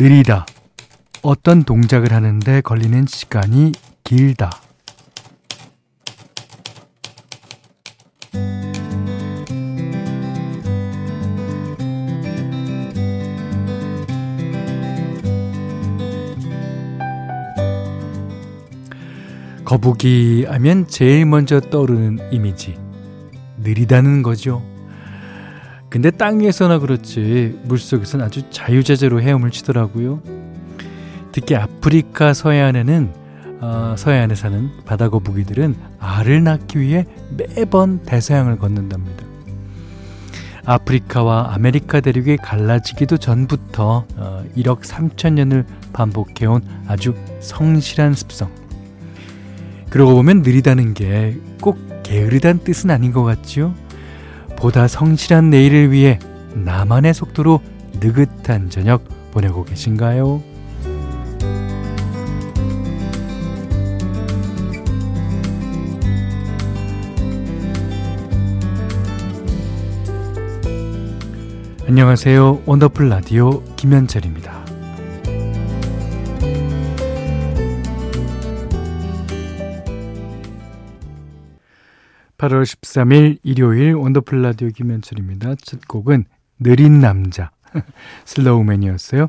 느리다. 어떤 동작을 하는데 걸리는 시간이 길다. 거북이 하면 제일 먼저 떠오르는 이미지. 느리다는 거죠. 근데 땅 위에서나 그렇지 물속에서는 아주 자유자재로 헤엄을 치더라고요. 특히 아프리카 서해안에는 어, 서해안에 사는 바다거북이들은 알을 낳기 위해 매번 대서양을 건넌답니다. 아프리카와 아메리카 대륙이 갈라지기도 전부터 어, 1억 3천 년을 반복해온 아주 성실한 습성. 그러고 보면 느리다는 게 꼭 게으르단 뜻은 아닌 것 같지요? 보다 성실한 내일을 위해 나만의 속도로 느긋한 저녁 보내고 계신가요? 안녕하세요. 원더풀 라디오 김현철입니다. 8월 13일 일요일 원더풀 라디오 김현철입니다. 첫 곡은 느린 남자 슬로우맨이었어요.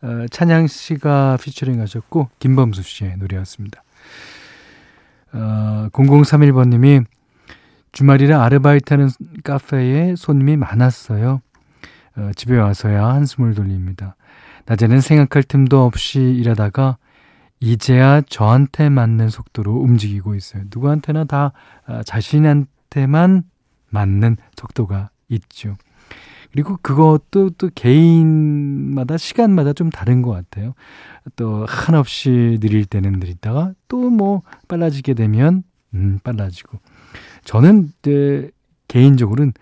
어, 찬양 씨가 피처링 하셨고 김범수 씨의 노래였습니다. 어, 0031번님이 주말이라 아르바이트하는 카페에 손님이 많았어요. 어, 집에 와서야 한숨을 돌립니다. 낮에는 생각할 틈도 없이 일하다가 이제야 저한테 맞는 속도로 움직이고 있어요. 누구한테나 다 아, 자신한테만 맞는 속도가 있죠. 그리고 그것도 또 개인마다 시간마다 좀 다른 것 같아요. 또 한없이 느릴 때는 느리다가 또 뭐 빨라지게 되면 음 빨라지고 저는 네, 개인적으로는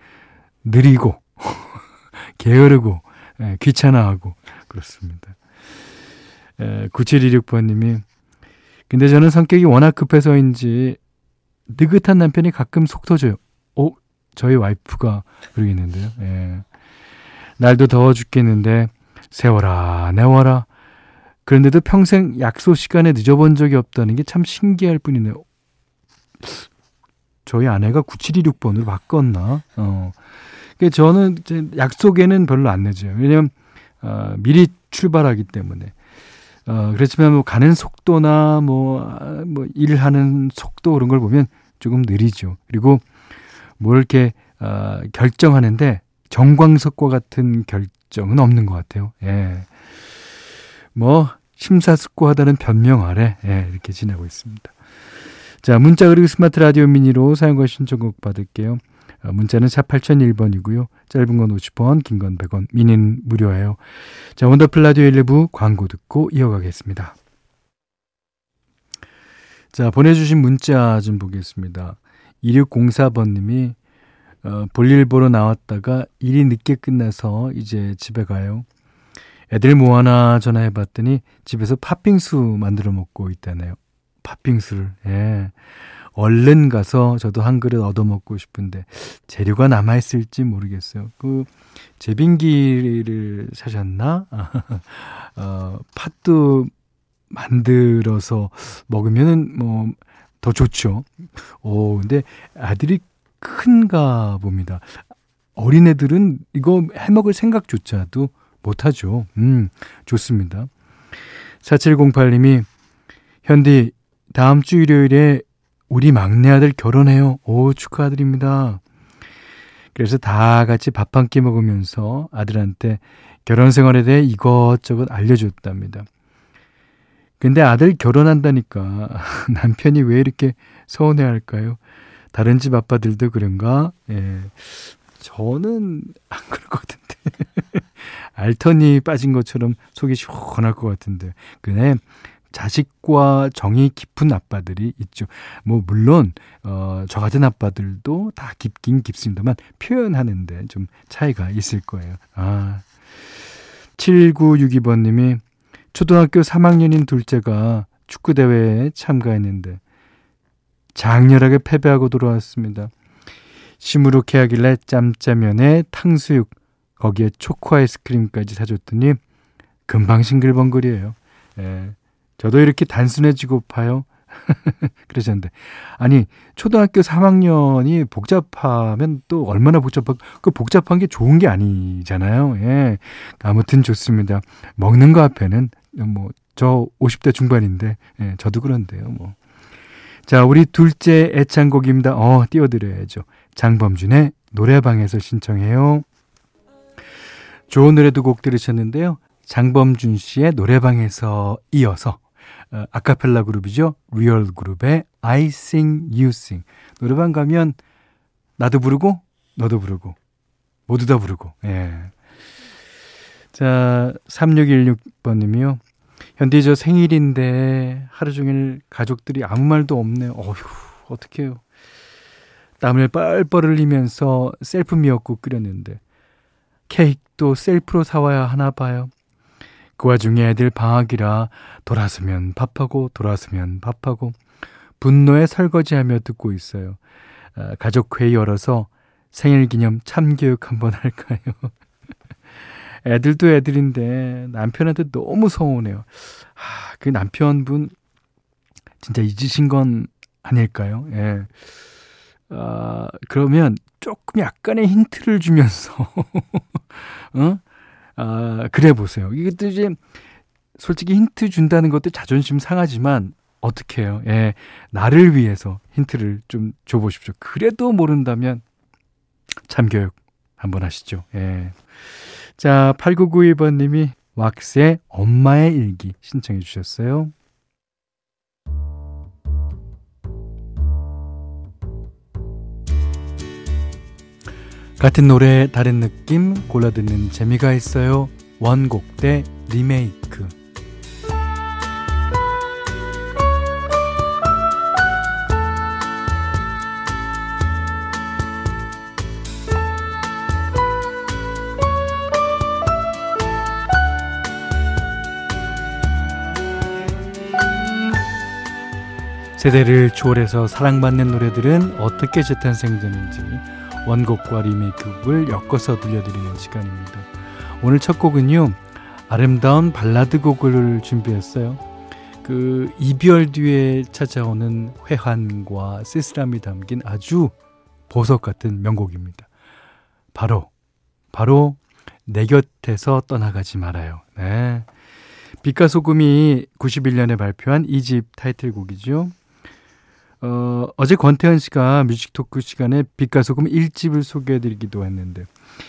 느리고 게으르고 예, 귀찮아하고 그렇습니다. 9726번님이 근데 저는 성격이 워낙 급해서인지 느긋한 남편이 가끔 속 터져요. 어, 저희 와이프가 그러겠는데요. 예. 날도 더워 죽겠는데 세워라 내워라. 그런데도 평생 약속 시간에 늦어본 적이 없다는 게 참 신기할 뿐이네요. 저희 아내가 9726번으로 바꿨나? 어. 저는 약속에는 별로 안 늦어요. 왜냐면 어, 미리 출발하기 때문에. 어, 그렇지만 뭐 가는 속도나 뭐, 뭐 일하는 속도 그런 걸 보면 조금 느리죠. 그리고 뭘 이렇게, 어, 결정하는데 정광석과 같은 결정은 없는 것 같아요. 예. 뭐, 심사숙고하다는 변명 아래, 예, 이렇게 지내고 있습니다. 자, 문자 그리고 스마트 라디오 미니로 사용과 신청곡 받을게요. 어, 문자는 샵 8001번이고요. 짧은 건 50원, 긴 건 100원, 미니는 무료예요. 자, 원더풀 라디오 1부 광고 듣고 이어가겠습니다. 자, 보내주신 문자 좀 보겠습니다. 2604번님이 어, 볼일 보러 나왔다가 일이 늦게 끝나서 이제 집에 가요. 애들 뭐 하나 전화해봤더니 집에서 팥빙수 만들어 먹고 있다네요. 팥빙수를, 예. 얼른 가서 저도 한 그릇 얻어먹고 싶은데 재료가 남아있을지 모르겠어요. 그 제빙기를 사셨나? 어, 팥도 만들어서 먹으면은 뭐 더 좋죠. 오, 근데 아들이 큰가 봅니다. 어린애들은 이거 해먹을 생각조차도 못하죠. 음, 좋습니다. 4708님이 현디 다음 주 일요일에 우리 막내 아들 결혼해요. 오, 축하드립니다. 그래서 다 같이 밥 한 끼 먹으면서 아들한테 결혼 생활에 대해 이것저것 알려줬답니다. 근데 아들 결혼한다니까 남편이 왜 이렇게 서운해 할까요? 다른 집 아빠들도 그런가? 예. 저는 안 그럴 것 같은데. 알턴이 빠진 것처럼 속이 시원할 것 같은데. 그네 자식과 정이 깊은 아빠들이 있죠. 뭐 물론 어, 저 같은 아빠들도 다 깊긴 깊습니다만 표현하는데 좀 차이가 있을 거예요. 아. 7962번 님이 초등학교 3학년인 둘째가 축구 대회에 참가했는데 장렬하게 패배하고 돌아왔습니다. 시무룩해 하길래 짬짜면에 탕수육 거기에 초코 아이스크림까지 사줬더니 금방 싱글벙글이에요. 예. 저도 이렇게 단순해지고 파요. 그러셨는데. 아니, 초등학교 3학년이 복잡하면 또 얼마나 복잡하고, 그 복잡한 게 좋은 게 아니잖아요. 예. 아무튼 좋습니다. 먹는 거 앞에는 뭐, 저 50대 중반인데, 예, 저도 그런데요, 뭐. 자, 우리 둘째 애창곡입니다. 어, 띄워드려야죠. 장범준의 노래방에서 신청해요. 좋은 노래 두 곡 들으셨는데요. 장범준 씨의 노래방에서 이어서 어, 아카펠라 그룹이죠. 리얼 그룹의 I Sing You Sing. 노래방 가면 나도 부르고 너도 부르고 모두 다 부르고. 예. 자, 3616번 님이요. 현디 저 생일인데 하루 종일 가족들이 아무 말도 없네요. 어휴, 어떡해요. 땀을 뻘뻘 흘리면서 셀프 미역국 끓였는데 케이크도 셀프로 사와야 하나 봐요. 그 와중에 애들 방학이라 돌아서면 밥하고 돌아서면 밥하고 분노에 설거지하며 듣고 있어요. 아, 가족 회의 열어서 생일 기념 참교육 한번 할까요? 애들도 애들인데 남편한테 너무 서운해요. 아, 그 남편분 진짜 잊으신 건 아닐까요? 예. 아, 그러면 조금 약간의 힌트를 주면서, 어? 아, 그래 보세요. 이것도 이제 솔직히 힌트 준다는 것도 자존심 상하지만 어떻게 해요? 예. 나를 위해서 힌트를 좀 줘보십시오. 그래도 모른다면 참교육 한번 하시죠. 예. 자, 8992번님이 왁스의 엄마의 일기 신청해 주셨어요. 같은 노래 다른 느낌 골라 듣는 재미가 있어요. 원곡 대 리메이크. 세대를 초월해서 사랑받는 노래들은 어떻게 재탄생되는지 원곡과 리메이크곡을 엮어서 들려드리는 시간입니다. 오늘 첫 곡은요. 아름다운 발라드 곡을 준비했어요. 그 이별 뒤에 찾아오는 회한과 쓸쓸함이 담긴 아주 보석 같은 명곡입니다. 바로 바로 내 곁에서 떠나가지 말아요. 네. 빛과 소금이 91년에 발표한 이 집 타이틀곡이죠. 어, 어제 권태현 씨가 뮤직 토크 시간에 빛과 소금 1집을 소개해 드리기도 했는데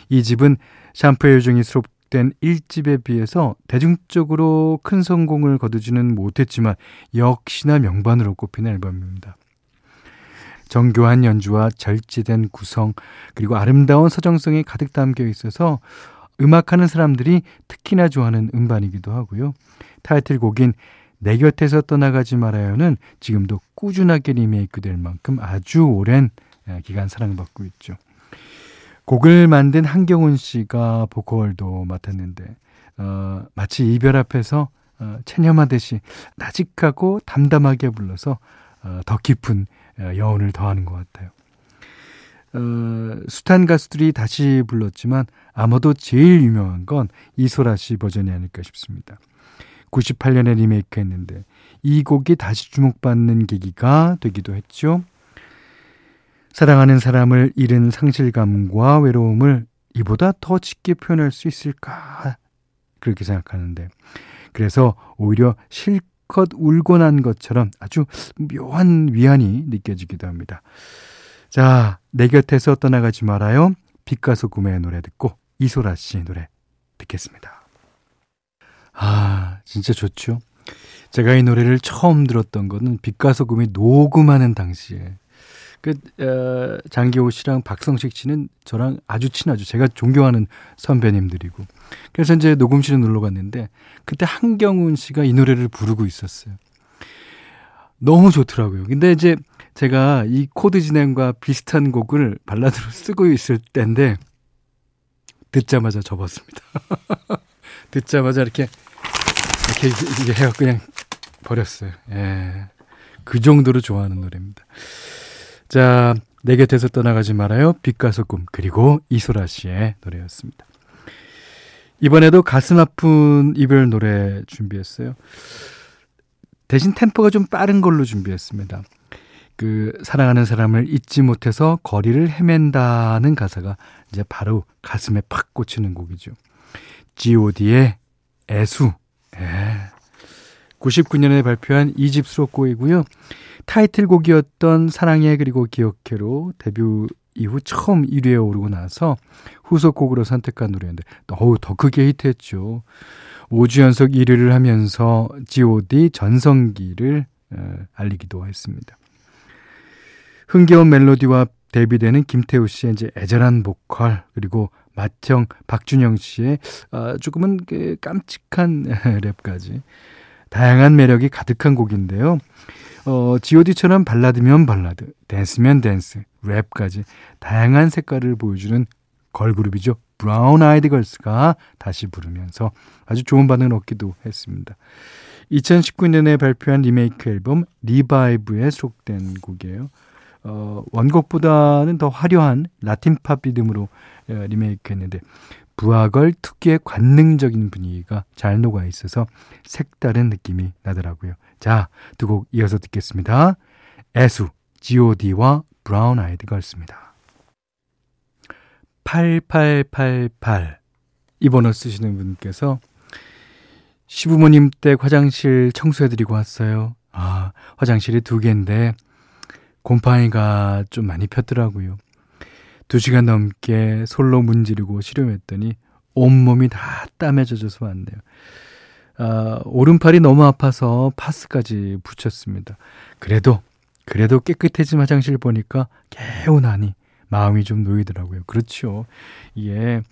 이 집은 샴푸의 요정이 수록된 1집에 비해서 대중적으로 큰 성공을 거두지는 못했지만 역시나 명반으로 꼽히는 앨범입니다. 정교한 연주와 절제된 구성 그리고 아름다운 서정성이 가득 담겨 있어서 음악하는 사람들이 특히나 좋아하는 음반이기도 하고요. 타이틀곡인 내 곁에서 떠나가지 말아요는 지금도 꾸준하게 리메이크 될 만큼 아주 오랜 예, 기간 사랑받고 있죠. 곡을 만든 한경훈 씨가 보컬도 맡았는데 어, 마치 이별 앞에서 어, 체념하듯이 나직하고 담담하게 불러서 어, 더 깊은 어, 여운을 더하는 것 같아요. 어, 숱한 가수들이 다시 불렀지만 아마도 제일 유명한 건 이소라 씨 버전이 아닐까 싶습니다. 98년에 리메이크했는데 이 곡이 다시 주목받는 계기가 되기도 했죠. 사랑하는 사람을 잃은 상실감과 외로움을 이보다 더 짙게 표현할 수 있을까 그렇게 생각하는데 그래서 오히려 실컷 울고 난 것처럼 아주 묘한 위안이 느껴지기도 합니다. 자, 내 곁에서 떠나가지 말아요. 빛과 소금의 노래 듣고 이소라 씨 노래 듣겠습니다. 아, 진짜 좋죠. 제가 이 노래를 처음 들었던 거는 빛과 소금이 녹음하는 당시에 그 어, 장기호 씨랑 박성식 씨는 저랑 아주 친하죠. 제가 존경하는 선배님들이고. 그래서 이제 녹음실에 놀러 갔는데 그때 한경훈 씨가 이 노래를 부르고 있었어요. 너무 좋더라고요. 근데 이제 제가 이 코드 진행과 비슷한 곡을 발라드로 쓰고 있을 때인데 듣자마자 접었습니다. 듣자마자 이렇게 이렇게 해가 그냥 버렸어요. 예. 그 정도로 좋아하는 노래입니다. 자, 내 곁에서 떠나가지 말아요. 빛과 소금 그리고 이소라 씨의 노래였습니다. 이번에도 가슴 아픈 이별 노래 준비했어요. 대신 템포가 좀 빠른 걸로 준비했습니다. 그 사랑하는 사람을 잊지 못해서 거리를 헤맨다는 가사가 이제 바로 가슴에 팍 꽂히는 곡이죠. G.O.D의 애수. 예. 99년에 발표한 2집 수록곡이고요. 타이틀곡이었던 사랑해 그리고 기억해로 데뷔 이후 처음 1위에 오르고 나서 후속곡으로 선택한 노래인데 어우 더 크게 히트했죠. 5주 연속 1위를 하면서 G.O.D 전성기를 어, 알리기도 했습니다. 흥겨운 멜로디와 데뷔되는 김태우 씨의 이제 애절한 보컬 그리고 맏형 박준영 씨의 어, 조금은 그 깜찍한 랩까지 다양한 매력이 가득한 곡인데요. 어, G.O.D처럼 발라드면 발라드, 댄스면 댄스, 랩까지 다양한 색깔을 보여주는 걸그룹이죠. 브라운 아이드 걸스가 다시 부르면서 아주 좋은 반응을 얻기도 했습니다. 2019년에 발표한 리메이크 앨범 Revive에 수록된 곡이에요. 어, 원곡보다는 더 화려한 라틴 팝 리듬으로 어, 리메이크했는데 브아걸 특유의 관능적인 분위기가 잘 녹아 있어서 색다른 느낌이 나더라고요. 자, 두 곡 이어서 듣겠습니다. 애수, G.O.D와 브라운 아이드 걸스입니다. 8888 이 번호 쓰시는 분께서 시부모님 댁 화장실 청소해드리고 왔어요. 아, 화장실이 두 개인데 곰팡이가 좀 많이 폈더라고요. 두 시간 넘게 솔로 문지르고 실험했더니 온몸이 다 땀에 젖어서 왔네요. 아, 오른팔이 너무 아파서 파스까지 붙였습니다. 그래도, 그래도 깨끗해진 화장실 보니까 개운하니 마음이 좀 놓이더라고요. 그렇죠. 이게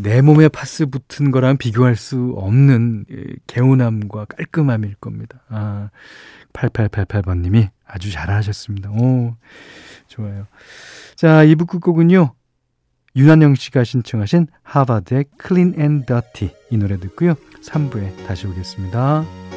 내 몸에 파스 붙은 거랑 비교할 수 없는 개운함과 깔끔함일 겁니다. 아, 8888번님이 아주 잘하셨습니다. 오, 좋아요. 자, 2부 끝곡은요. 윤한영 씨가 신청하신 하바드의 Clean and Dirty 이 노래 듣고요. 3부에 다시 오겠습니다.